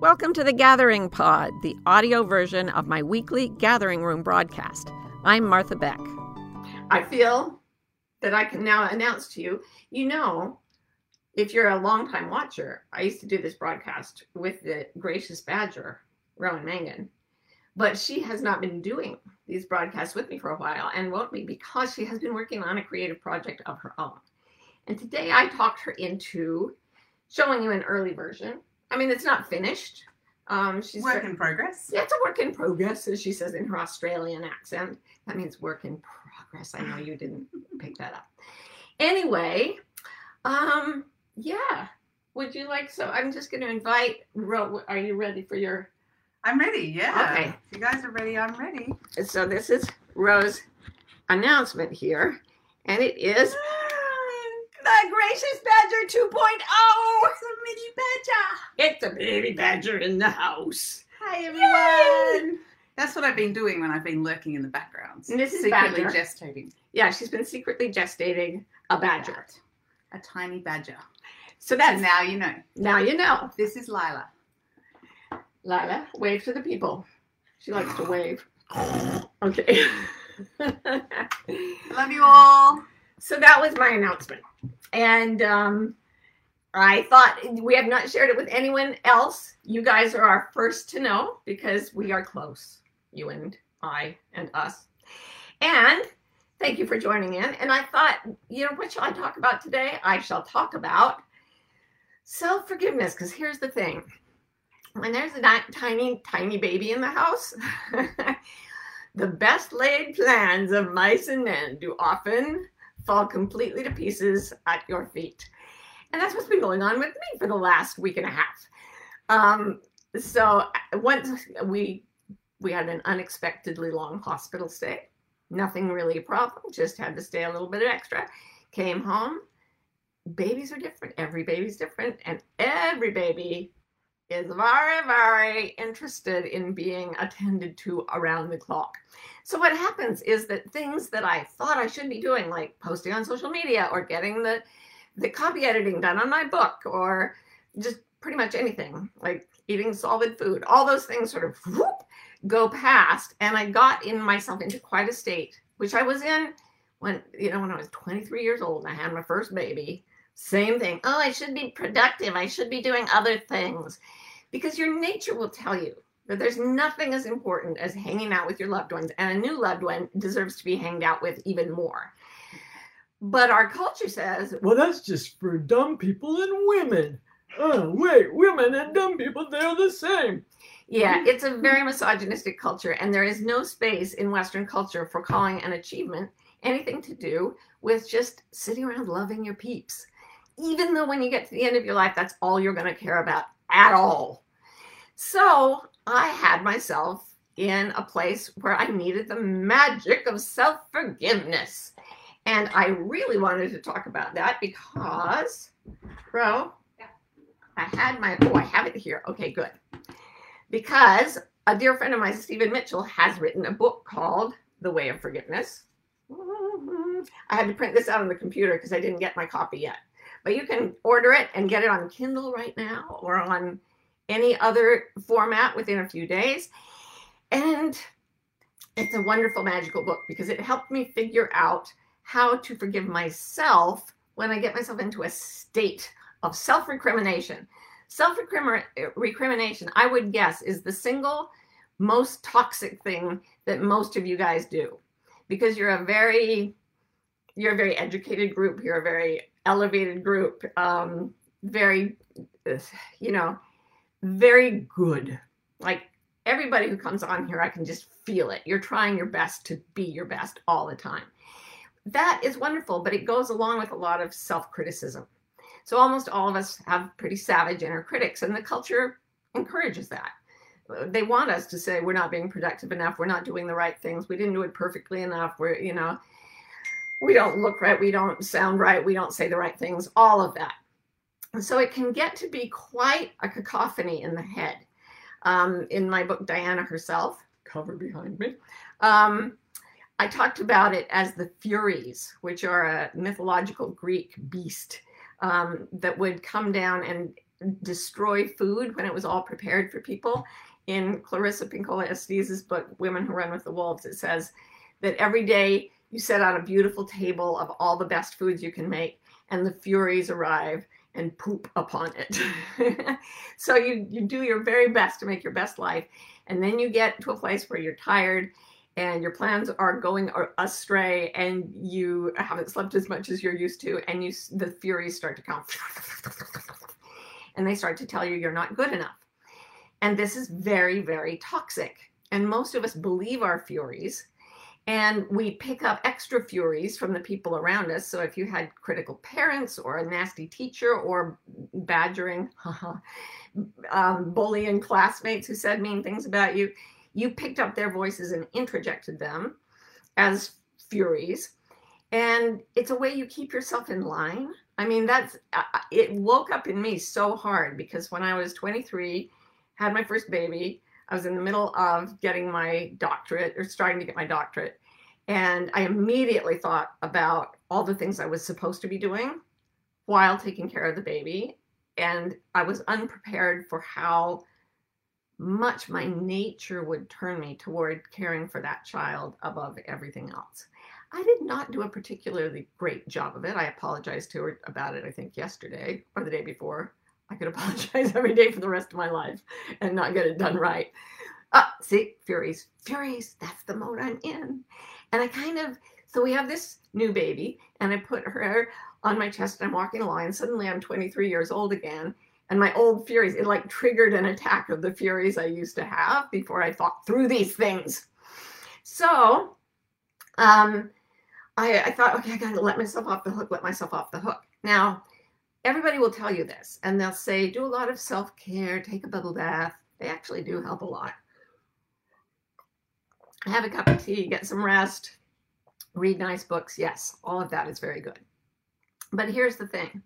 Welcome to the Gathering Pod, the audio version of my weekly Gathering Room broadcast. I'm Martha Beck. I feel that I can now announce to you, you know, if you're a longtime watcher, I used to do this broadcast with the gracious badger, Rowan Mangan, but she has not been doing these broadcasts with me for a while and won't be because she has been working on a creative project of her own. And today I talked her into showing you an early version I mean, it's not finished. Um, she's work in progress. Yeah, it's a work in progress, as she says in her Australian accent. That means work in progress. I know you didn't pick that up. Anyway, um, yeah. Would you like so? I'm just going to invite. Ro, are you ready for your? I'm ready. Yeah. Okay. If you guys are ready, I'm ready. So this is Ro's announcement here, and it is the Gracious Badger 2.0. It's a mini badger. It's a baby badger in the house. Hi, everyone. Yay! That's what I've been doing when I've been lurking in the background. Mrs. Secretly badger. gestating. Yeah, she's been secretly gestating a badger. A tiny badger. So that's so now you know. Now you know. This is Lila. Lila, wave to the people. She likes to wave. Okay. Love you all. So that was my announcement. And um, I thought we have not shared it with anyone else. You guys are our first to know because we are close, you and I and us. And thank you for joining in. And I thought, you know, what shall I talk about today? I shall talk about self forgiveness because here's the thing when there's a tiny, tiny baby in the house, the best laid plans of mice and men do often fall completely to pieces at your feet. And that's what's been going on with me for the last week and a half. Um, so once we we had an unexpectedly long hospital stay, nothing really a problem, just had to stay a little bit extra. Came home. Babies are different. Every baby's different, and every baby is very, very interested in being attended to around the clock. So what happens is that things that I thought I should be doing, like posting on social media or getting the the copy editing done on my book or just pretty much anything, like eating solid food, all those things sort of whoop, go past. And I got in myself into quite a state, which I was in when, you know, when I was 23 years old and I had my first baby. Same thing. Oh, I should be productive. I should be doing other things because your nature will tell you that there's nothing as important as hanging out with your loved ones, and a new loved one deserves to be hanged out with even more. But our culture says, well, that's just for dumb people and women. Oh, wait, women and dumb people, they're the same. Yeah, it's a very misogynistic culture, and there is no space in Western culture for calling an achievement anything to do with just sitting around loving your peeps. Even though when you get to the end of your life, that's all you're going to care about at all. So I had myself in a place where I needed the magic of self forgiveness. And I really wanted to talk about that because, bro, I had my, oh, I have it here. Okay, good. Because a dear friend of mine, Stephen Mitchell, has written a book called The Way of Forgiveness. I had to print this out on the computer because I didn't get my copy yet. But you can order it and get it on Kindle right now or on any other format within a few days. And it's a wonderful magical book because it helped me figure out how to forgive myself when I get myself into a state of self recrimination. Self recrimination, I would guess, is the single most toxic thing that most of you guys do because you're a very you're a very educated group you're a very elevated group um very you know very good. Like everybody who comes on here, I can just feel it. You're trying your best to be your best all the time. That is wonderful, but it goes along with a lot of self criticism. So almost all of us have pretty savage inner critics, and the culture encourages that. They want us to say we're not being productive enough, we're not doing the right things, we didn't do it perfectly enough, we're, you know, we don't look right, we don't sound right, we don't say the right things, all of that. And so it can get to be quite a cacophony in the head. Um, in my book, Diana herself, cover behind me, um, I talked about it as the Furies, which are a mythological Greek beast um, that would come down and destroy food when it was all prepared for people. In Clarissa Pinkola Estés's book, Women Who Run with the Wolves, it says that every day you set out a beautiful table of all the best foods you can make, and the Furies arrive and poop upon it. so you, you do your very best to make your best life. And then you get to a place where you're tired and your plans are going astray and you haven't slept as much as you're used to and you the furies start to come and they start to tell you you're not good enough and this is very very toxic and most of us believe our furies and we pick up extra furies from the people around us. So if you had critical parents or a nasty teacher or badgering uh-huh. um, bullying classmates who said mean things about you you picked up their voices and interjected them as furies. And it's a way you keep yourself in line. I mean that's uh, uh, it woke up in me so hard because when i was 23 had my first baby i was in the middle of getting my doctorate or starting to get my doctorate and i immediately thought about all the things i was supposed to be doing while taking care of the baby and i was unprepared for how much my nature would turn me toward caring for that child above everything else. I did not do a particularly great job of it. I apologized to her about it, I think, yesterday or the day before. I could apologize every day for the rest of my life and not get it done right. Ah, see, Furies, Furies, that's the mode I'm in. And I kind of, so we have this new baby, and I put her on my chest, and I'm walking along, and suddenly I'm 23 years old again and my old furies it like triggered an attack of the furies i used to have before i thought through these things so um i i thought okay i gotta let myself off the hook let myself off the hook now everybody will tell you this and they'll say do a lot of self-care take a bubble bath they actually do help a lot have a cup of tea get some rest read nice books yes all of that is very good but here's the thing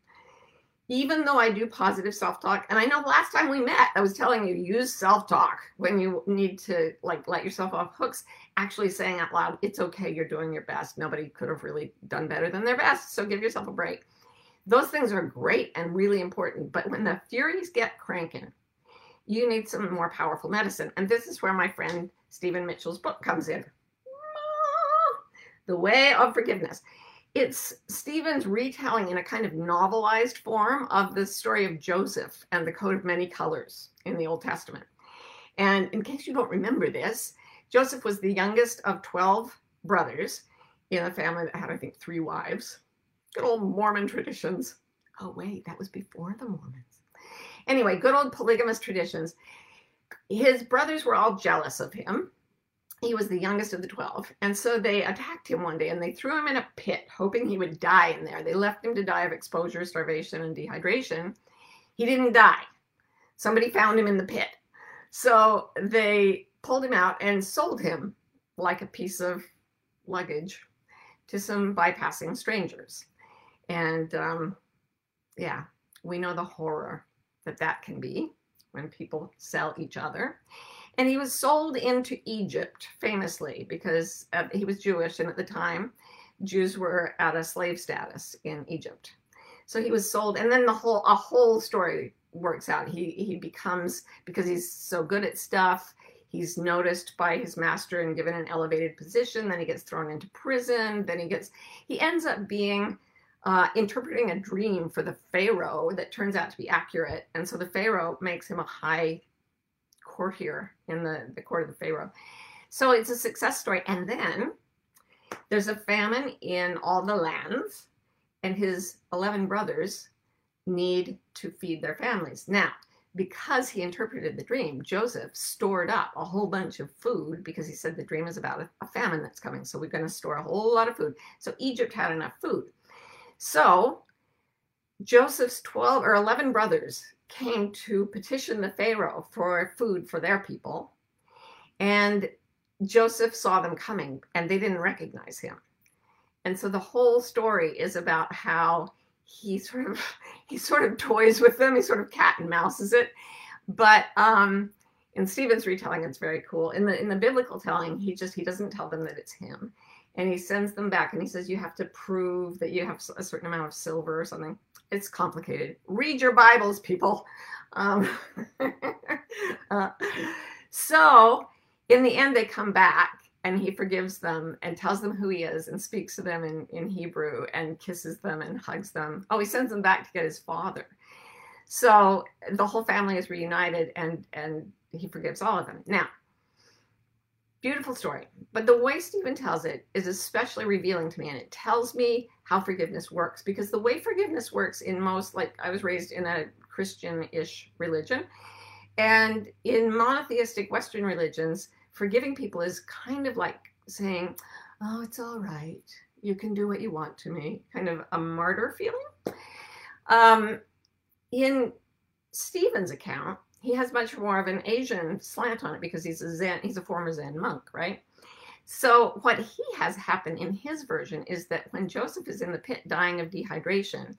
even though I do positive self talk, and I know last time we met, I was telling you use self talk when you need to like let yourself off hooks. Actually saying out loud, it's okay, you're doing your best. Nobody could have really done better than their best. So give yourself a break. Those things are great and really important. But when the furies get cranking, you need some more powerful medicine. And this is where my friend Stephen Mitchell's book comes in The Way of Forgiveness it's Stephen's retelling in a kind of novelized form of the story of Joseph and the coat of many colors in the Old Testament. And in case you don't remember this, Joseph was the youngest of 12 brothers in a family that had, I think, three wives. Good old Mormon traditions. Oh, wait, that was before the Mormons. Anyway, good old polygamous traditions. His brothers were all jealous of him he was the youngest of the 12. And so they attacked him one day and they threw him in a pit, hoping he would die in there. They left him to die of exposure, starvation, and dehydration. He didn't die. Somebody found him in the pit. So they pulled him out and sold him like a piece of luggage to some bypassing strangers. And um, yeah, we know the horror that that can be when people sell each other. And he was sold into Egypt famously because uh, he was Jewish. And at the time, Jews were at a slave status in Egypt. So he was sold. And then the whole, a whole story works out. He, he becomes, because he's so good at stuff, he's noticed by his master and given an elevated position. Then he gets thrown into prison. Then he gets, he ends up being uh, interpreting a dream for the Pharaoh that turns out to be accurate. And so the Pharaoh makes him a high courtier in the, the court of the Pharaoh. So it's a success story. And then there's a famine in all the lands, and his 11 brothers need to feed their families. Now, because he interpreted the dream, Joseph stored up a whole bunch of food because he said the dream is about a, famine that's coming. So we're going to store a whole lot of food. So Egypt had enough food. So Joseph's 12 or 11 brothers came to petition the Pharaoh for food for their people. And Joseph saw them coming and they didn't recognize him. And so the whole story is about how he sort of he sort of toys with them, he sort of cat and mouses it. But um in Stephen's retelling, it's very cool. In the in the biblical telling, he just he doesn't tell them that it's him. And he sends them back and he says, You have to prove that you have a certain amount of silver or something. it's complicated. Read your Bibles, people. Um, uh, so, in the end, they come back and he forgives them and tells them who he is and speaks to them in, in Hebrew and kisses them and hugs them. Oh, he sends them back to get his father. So the whole family is reunited and and he forgives all of them. Now, beautiful story. But the way Stephen tells it is especially revealing to me, and it tells me how forgiveness works because the way forgiveness works in most, like I was raised in a Christian ish religion, and in monotheistic Western religions, forgiving people is kind of like saying, Oh, it's all right. You can do what you want to me, kind of a martyr feeling. Um, in Stephen's account, he has much more of an Asian slant on it because he's a Zen, he's a former Zen monk, right? So what he has happen in his version is that when Joseph is in the pit dying of dehydration,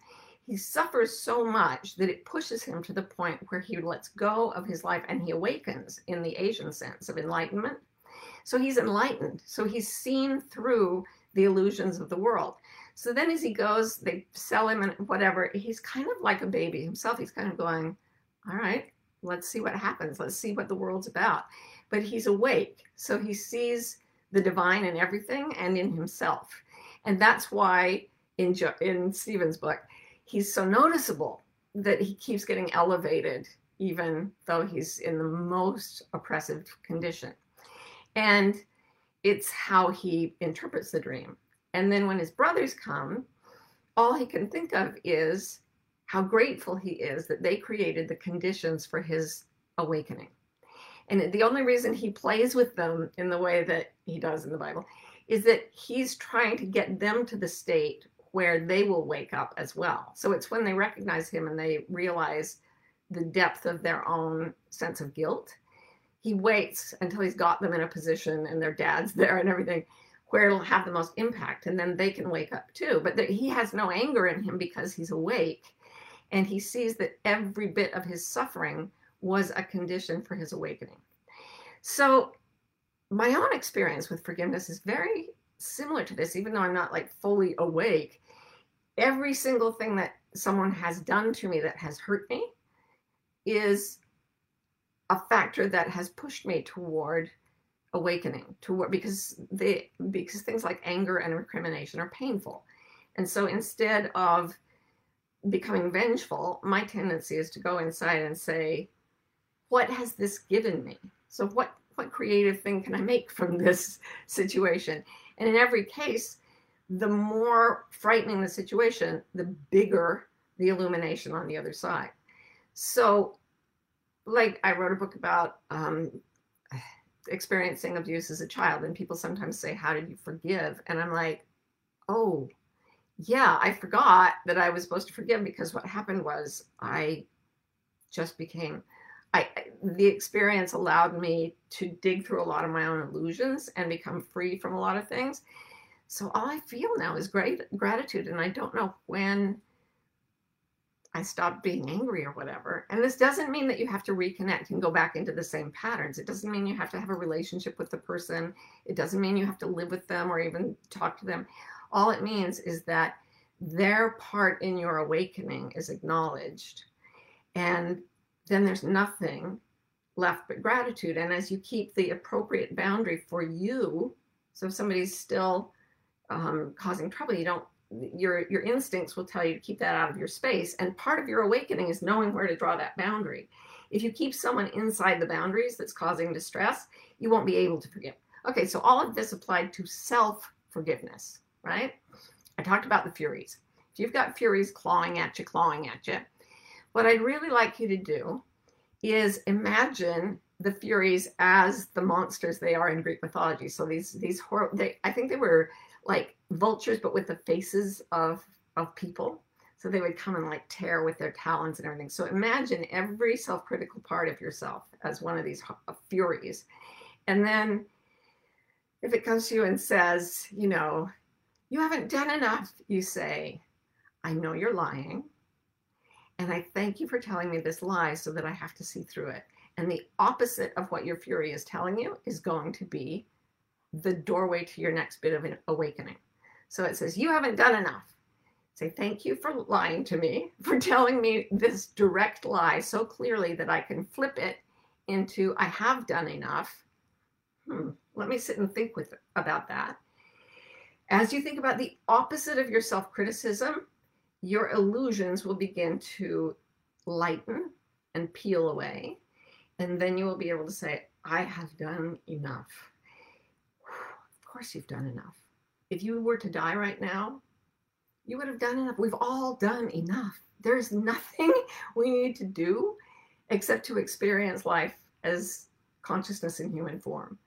he suffers so much that it pushes him to the point where he lets go of his life and he awakens in the Asian sense of enlightenment. So he's enlightened. So he's seen through the illusions of the world. So then as he goes, they sell him and whatever. He's kind of like a baby himself. He's kind of going, all right, let's see what happens. Let's see what the world's about. But he's awake. So he sees the divine in everything and in himself. And that's why in, jo- in Stephen's book, he's so noticeable that he keeps getting elevated, even though he's in the most oppressive condition. And it's how he interprets the dream. And then when his brothers come, all he can think of is how grateful he is that they created the conditions for his awakening. And the only reason he plays with them in the way that he does in the Bible is that he's trying to get them to the state where they will wake up as well. So it's when they recognize him and they realize the depth of their own sense of guilt. He waits until he's got them in a position and their dad's there and everything where it'll have the most impact and then they can wake up too but he has no anger in him because he's awake and he sees that every bit of his suffering was a condition for his awakening. So my own experience with forgiveness is very similar to this even though i'm not like fully awake. Every single thing that someone has done to me that has hurt me is a factor that has pushed me toward awakening toward because they because things like anger and recrimination are painful. And so instead of becoming vengeful my tendency is to go inside and say what has this given me? So what what creative thing can i make from this situation? And in every case the more frightening the situation the bigger the illumination on the other side. So like i wrote a book about um, experiencing abuse as a child and people sometimes say how did you forgive? And i'm like oh yeah i forgot that i was supposed to forgive because what happened was i just became i the experience allowed me to dig through a lot of my own illusions and become free from a lot of things so all i feel now is great gratitude and i don't know when I stopped being angry or whatever. And this doesn't mean that you have to reconnect and go back into the same patterns. It doesn't mean you have to have a relationship with the person. It doesn't mean you have to live with them or even talk to them. All it means is that their part in your awakening is acknowledged. And then there's nothing left but gratitude. And as you keep the appropriate boundary for you, so if somebody's still um, causing trouble, you don't your your instincts will tell you to keep that out of your space and part of your awakening is knowing where to draw that boundary if you keep someone inside the boundaries that's causing distress you won't be able to forgive okay so all of this applied to self forgiveness right i talked about the furies if you've got furies clawing at you clawing at you what i'd really like you to do is imagine the furies as the monsters they are in greek mythology so these these horror they i think they were like vultures, but with the faces of of people. So they would come and like tear with their talons and everything. So imagine every self-critical part of yourself as one of these uh, furies. And then if it comes to you and says, you know, you haven't done enough, you say, I know you're lying. And I thank you for telling me this lie so that I have to see through it. And the opposite of what your fury is telling you is going to be the doorway to your next bit of an awakening. So it says, You haven't done enough. Say, thank you for lying to me, for telling me this direct lie so clearly that I can flip it into I have done enough. Hmm, let me sit and think with about that. As you think about the opposite of your self criticism, your illusions will begin to lighten and peel away. And then you will be able to say, I have done enough. Of course, you've done enough. If you were to die right now, you would have done enough. We've all done enough. There's nothing we need to do except to experience life as consciousness in human form.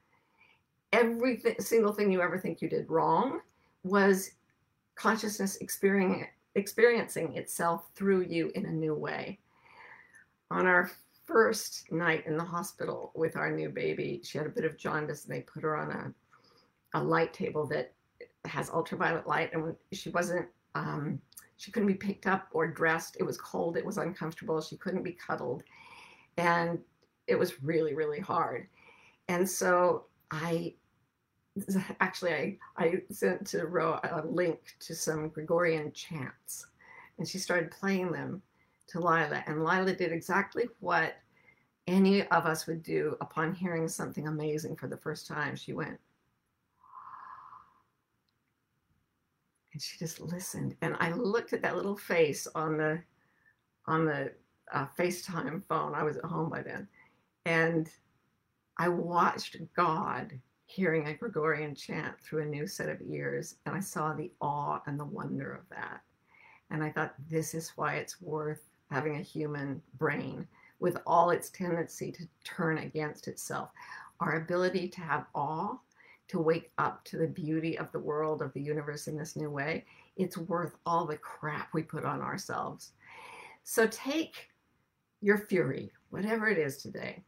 Every single thing you ever think you did wrong was consciousness experiencing, experiencing itself through you in a new way. On our first night in the hospital with our new baby, she had a bit of jaundice and they put her on a, a light table that has ultraviolet light. And she wasn't um, she couldn't be picked up or dressed. It was cold. It was uncomfortable. She couldn't be cuddled. And it was really really hard. And so i actually i i sent to ro a link to some gregorian chants and she started playing them to lila and lila did exactly what any of us would do upon hearing something amazing for the first time. She went and she just listened. And i looked at that little face on the on the uh, facetime phone. I was at home by then. And i watched god hearing a gregorian chant through a new set of ears and i saw the awe and the wonder of that and i thought this is why it's worth having a human brain with all its tendency to turn against itself our ability to have awe to wake up to the beauty of the world, of the universe in this new way, it's worth all the crap we put on ourselves. So take your fury, whatever it is today,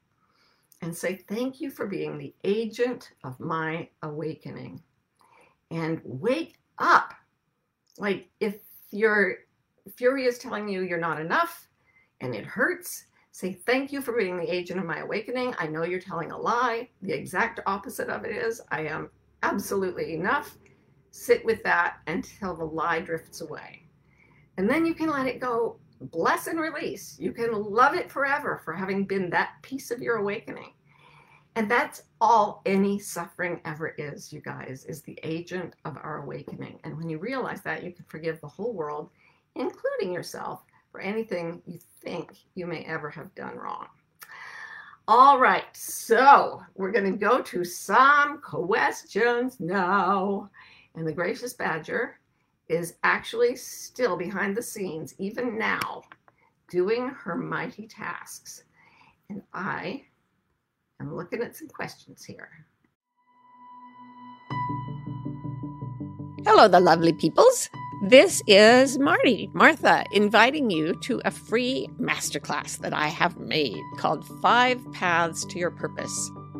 and say, Thank you for being the agent of my awakening. And wake up. Like if your fury is telling you you're not enough and it hurts, Say thank you for being the agent of my awakening. I know you're telling a lie. The exact opposite of it is I am absolutely enough. Sit with that until the lie drifts away. And then you can let it go. Bless and release. You can love it forever for having been that piece of your awakening. And that's all any suffering ever is, you guys, is the agent of our awakening. And when you realize that, you can forgive the whole world, including yourself, for anything you think you may ever have done wrong. All right, so we're going to go to some questions now. And the Gracious Badger is actually still behind the scenes, even now, doing her mighty tasks. And I am looking at some questions here. Hello, the lovely peoples. This is Marty, Martha, inviting you to a free masterclass that I have made called Five Paths to Your Purpose.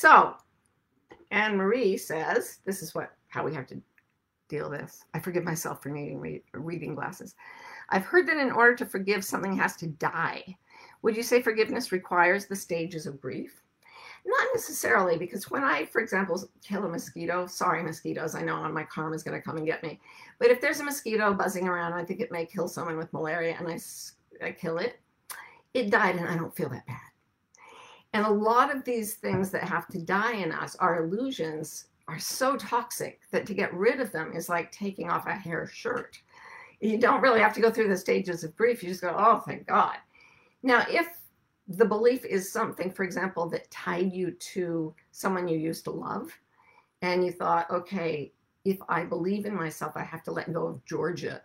So, Anne Marie says, this is what how we have to deal this. I forgive myself for needing re- reading glasses. I've heard that in order to forgive, something has to die. Would you say forgiveness requires the stages of grief? Not necessarily, because when I, for example, kill a mosquito, sorry, mosquitoes, I know my karma is going to come and get me. But if there's a mosquito buzzing around, I think it may kill someone with malaria, and I, I kill it, it died, and I don't feel that bad. And a lot of these things that have to die in us, our illusions, are so toxic that to get rid of them is like taking off a hair shirt. You don't really have to go through the stages of grief. You just go, oh, thank God. Now, if the belief is something, for example, that tied you to someone you used to love, and you thought, okay, if I believe in myself, I have to let go of Georgia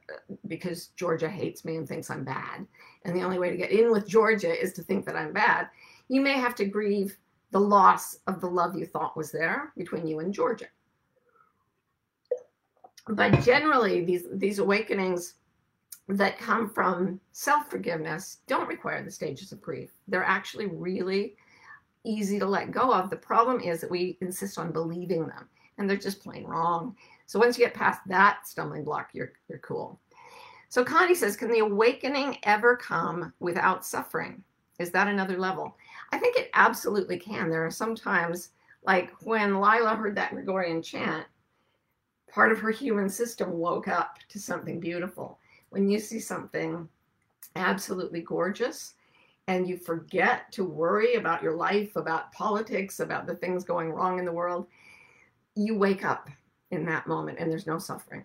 because Georgia hates me and thinks I'm bad. And the only way to get in with Georgia is to think that I'm bad. You may have to grieve the loss of the love you thought was there between you and Georgia. But generally, these, these awakenings that come from self forgiveness don't require the stages of grief. They're actually really easy to let go of. The problem is that we insist on believing them and they're just plain wrong. So once you get past that stumbling block, you're, you're cool. So Connie says, Can the awakening ever come without suffering? Is that another level? I think it absolutely can. There are sometimes, like when Lila heard that Gregorian chant, part of her human system woke up to something beautiful. When you see something absolutely gorgeous and you forget to worry about your life, about politics, about the things going wrong in the world, you wake up in that moment and there's no suffering.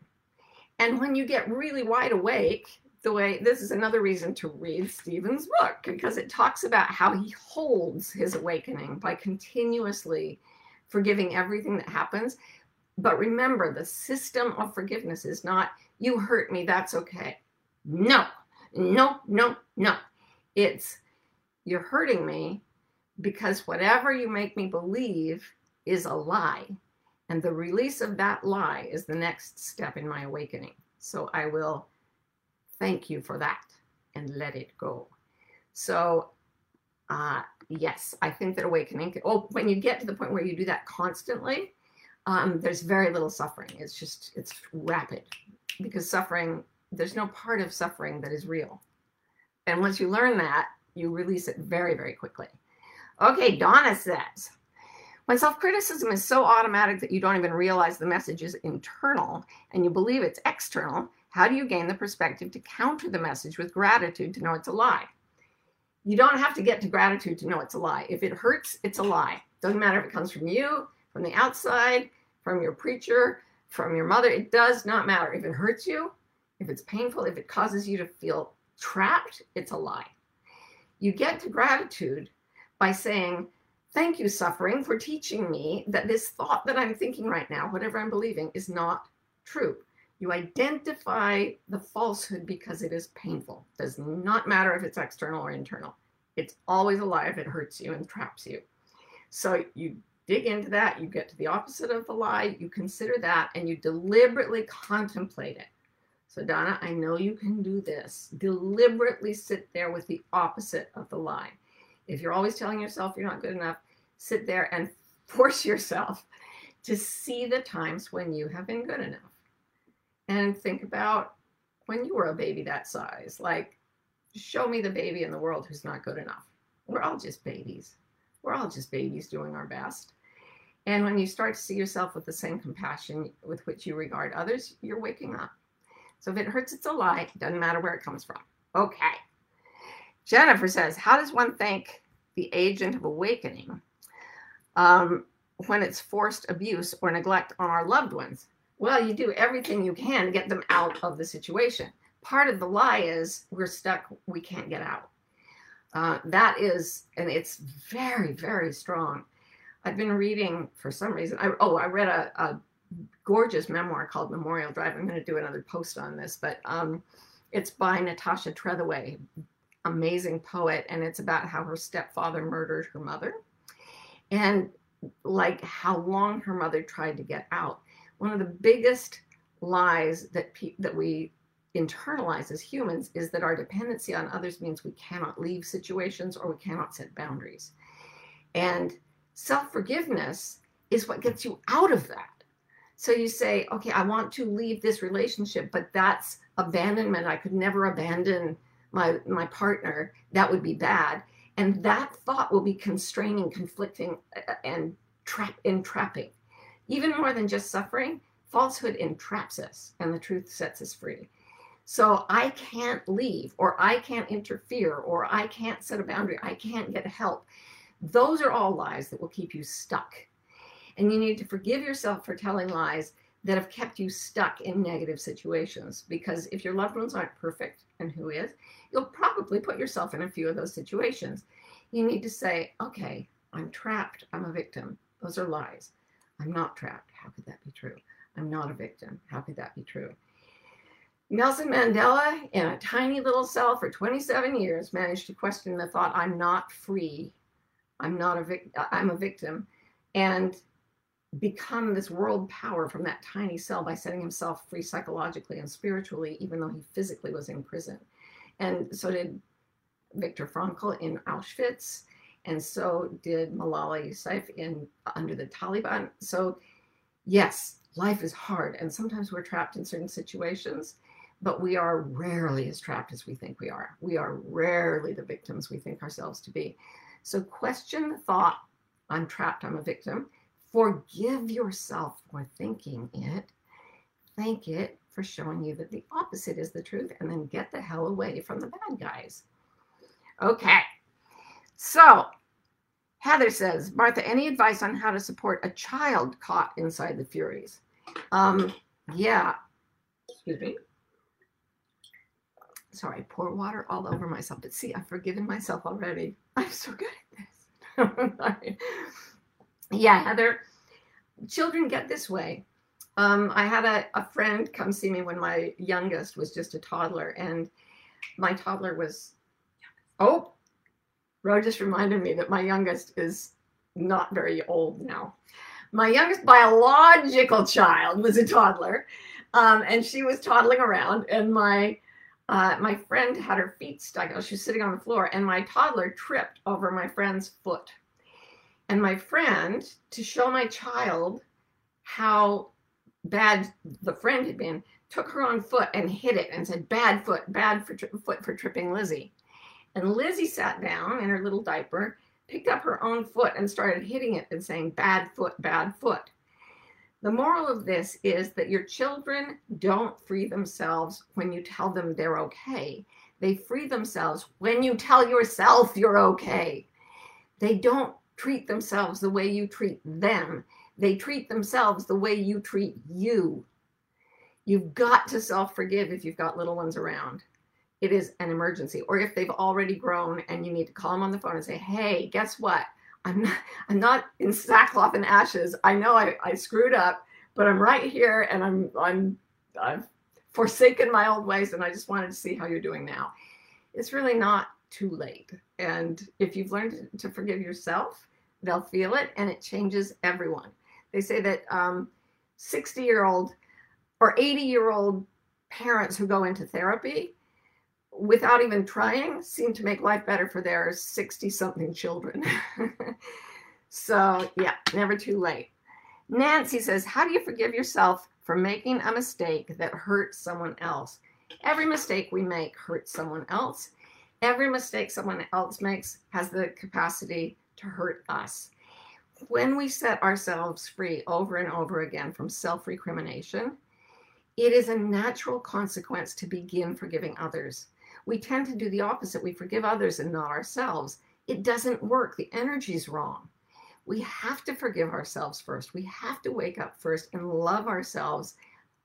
And when you get really wide awake, the way this is another reason to read Stephen's book because it talks about how he holds his awakening by continuously forgiving everything that happens. But remember, the system of forgiveness is not, you hurt me, that's okay. No, no, no, no. It's, you're hurting me because whatever you make me believe is a lie. And the release of that lie is the next step in my awakening. So I will thank you for that and let it go. So, uh, yes, I think that awakening, oh, when you get to the point where you do that constantly, um, there's very little suffering. It's just, it's rapid because suffering, there's no part of suffering that is real. And once you learn that, you release it very, very quickly. Okay, Donna says, when self criticism is so automatic that you don't even realize the message is internal and you believe it's external, how do you gain the perspective to counter the message with gratitude to know it's a lie? You don't have to get to gratitude to know it's a lie. If it hurts, it's a lie. Doesn't matter if it comes from you, from the outside, from your preacher, from your mother. It does not matter. If it hurts you, if it's painful, if it causes you to feel trapped, it's a lie. You get to gratitude by saying, Thank you, suffering, for teaching me that this thought that I'm thinking right now, whatever I'm believing, is not true. You identify the falsehood because it is painful. Does not matter if it's external or internal. It's always a lie if it hurts you and traps you. So you dig into that, you get to the opposite of the lie, you consider that, and you deliberately contemplate it. So, Donna, I know you can do this. Deliberately sit there with the opposite of the lie. If you're always telling yourself you're not good enough, sit there and force yourself to see the times when you have been good enough. And think about when you were a baby that size. Like, show me the baby in the world who's not good enough. We're all just babies. We're all just babies doing our best. And when you start to see yourself with the same compassion with which you regard others, you're waking up. So if it hurts, it's a lie. It doesn't matter where it comes from. Okay. Jennifer says, How does one thank the agent of awakening um, when it's forced abuse or neglect on our loved ones? Well, you do everything you can to get them out of the situation. Part of the lie is we're stuck, we can't get out. Uh, that is, and it's very, very strong. I've been reading for some reason. I, oh, I read a, a gorgeous memoir called Memorial Drive. I'm going to do another post on this, but um, it's by Natasha Trethewey, amazing poet, and it's about how her stepfather murdered her mother and like how long her mother tried to get out. One of the biggest lies that pe- that we internalize as humans is that our dependency on others means we cannot leave situations or we cannot set boundaries. And self-forgiveness is what gets you out of that. So you say, okay, I want to leave this relationship, but that's abandonment. I could never abandon my my partner that would be bad and that thought will be constraining conflicting uh, and trap entrapping even more than just suffering falsehood entraps us and the truth sets us free so i can't leave or i can't interfere or i can't set a boundary i can't get help those are all lies that will keep you stuck and you need to forgive yourself for telling lies that have kept you stuck in negative situations because if your loved ones aren't perfect and who is you'll probably put yourself in a few of those situations. You need to say, okay, I'm trapped. I'm a victim. Those are lies. I'm not trapped. How could that be true? I'm not a victim. How could that be true? Nelson Mandela, in a tiny little cell for 27 years, managed to question the thought, I'm not free. I'm not a victim. Uh, I'm a victim. And become this world power from that tiny cell by setting himself free psychologically and spiritually, even though he physically was in prison. And so did Viktor Frankl in Auschwitz, and so did Malala Yousafzai in under the Taliban. So, yes, life is hard, and sometimes we're trapped in certain situations, but we are rarely as trapped as we think we are. We are rarely the victims we think ourselves to be. So, question the thought, I'm trapped, I'm a victim. Forgive yourself for thinking it. Thank it for showing you that the opposite is the truth, and then get the hell away from the bad guys. Okay. So, Heather says, Martha, any advice on how to support a child caught inside the Furies? Um, yeah. Excuse me. Sorry, pour water all over myself. But see, I've forgiven myself already. I'm so good at this. yeah, Heather, children get this way. Um, I had a, a friend come see me when my youngest was just a toddler, and my toddler was, oh, Ro just reminded me that my youngest is not very old now. My youngest biological child was a toddler, um, and she was toddling around, and my uh, my friend had her feet stuck. She was sitting on the floor, and my toddler tripped over my friend's foot. And my friend, to show my child how bad the friend had been, took her on foot and hit it and said, Bad foot, bad for foot for tripping Lizzie. And Lizzie sat down in her little diaper, picked up her own foot, and started hitting it and saying, Bad foot, bad foot. The moral of this is that your children don't free themselves when you tell them they're okay. They free themselves when you tell yourself you're okay. They don't treat themselves the way you treat them. They treat themselves the way you treat you. You've got to self forgive if you've got little ones around. It is an emergency. Or if they've already grown and you need to call them on the phone and say, hey, guess what? I'm not, I'm not in sackcloth and ashes. I know I, I screwed up, but I'm right here and I'm I'm I've forsaken my old ways and I just wanted to see how you're doing now. It's really not too late. And if you've learned to forgive yourself, they'll feel it and it changes everyone. They say that 60 um, year old or 80 year old parents who go into therapy without even trying seem to make life better for their 60 something children. so, yeah, never too late. Nancy says, How do you forgive yourself for making a mistake that hurts someone else? Every mistake we make hurts someone else. Every mistake someone else makes has the capacity to hurt us. When we set ourselves free over and over again from self recrimination, it is a natural consequence to begin forgiving others. We tend to do the opposite. We forgive others and not ourselves. It doesn't work. The energy's wrong. We have to forgive ourselves first. We have to wake up first and love ourselves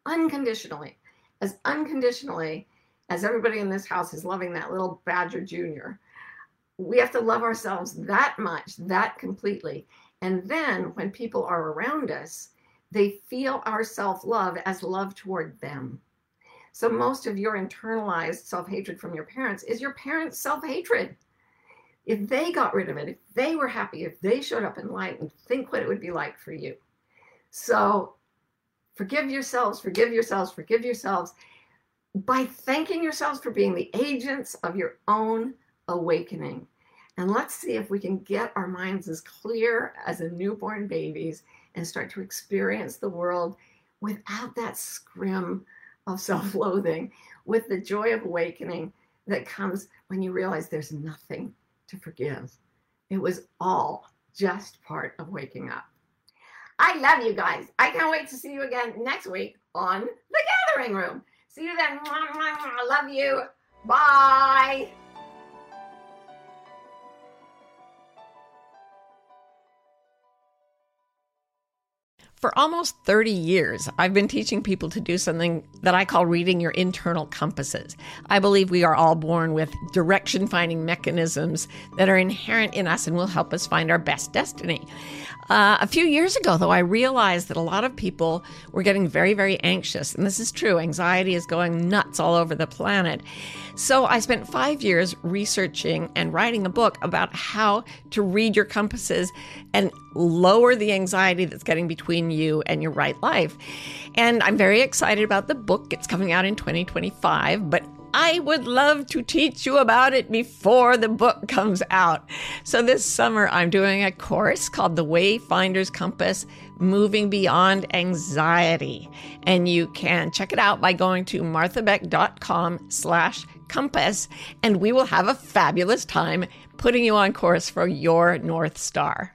unconditionally, as unconditionally as everybody in this house is loving that little Badger Junior. We have to love ourselves that much, that completely. And then when people are around us, they feel our self love as love toward them. So most of your internalized self hatred from your parents is your parents' self hatred. If they got rid of it, if they were happy, if they showed up in light and think what it would be like for you. So forgive yourselves, forgive yourselves, forgive yourselves by thanking yourselves for being the agents of your own awakening. And let's see if we can get our minds as clear as a newborn baby's and start to experience the world without that scrim of self loathing, with the joy of awakening that comes when you realize there's nothing to forgive. It was all just part of waking up. I love you guys. I can't wait to see you again next week on The Gathering Room. See you then. I love you. Bye. For almost 30 years, I've been teaching people to do something that I call reading your internal compasses. I believe we are all born with direction finding mechanisms that are inherent in us and will help us find our best destiny. Uh, a few years ago, though, I realized that a lot of people were getting very, very anxious. And this is true. Anxiety is going nuts all over the planet. So I spent five years researching and writing a book about how to read your compasses and lower the anxiety that's getting between you and your right life. And I'm very excited about the book. It's coming out in 2025, but I would love to teach you about it before the book comes out. So this summer, I'm doing a course called The Wayfinder's Compass Moving Beyond Anxiety. And you can check it out by going to marthabeck.com slash compass, and we will have a fabulous time putting you on course for your North Star.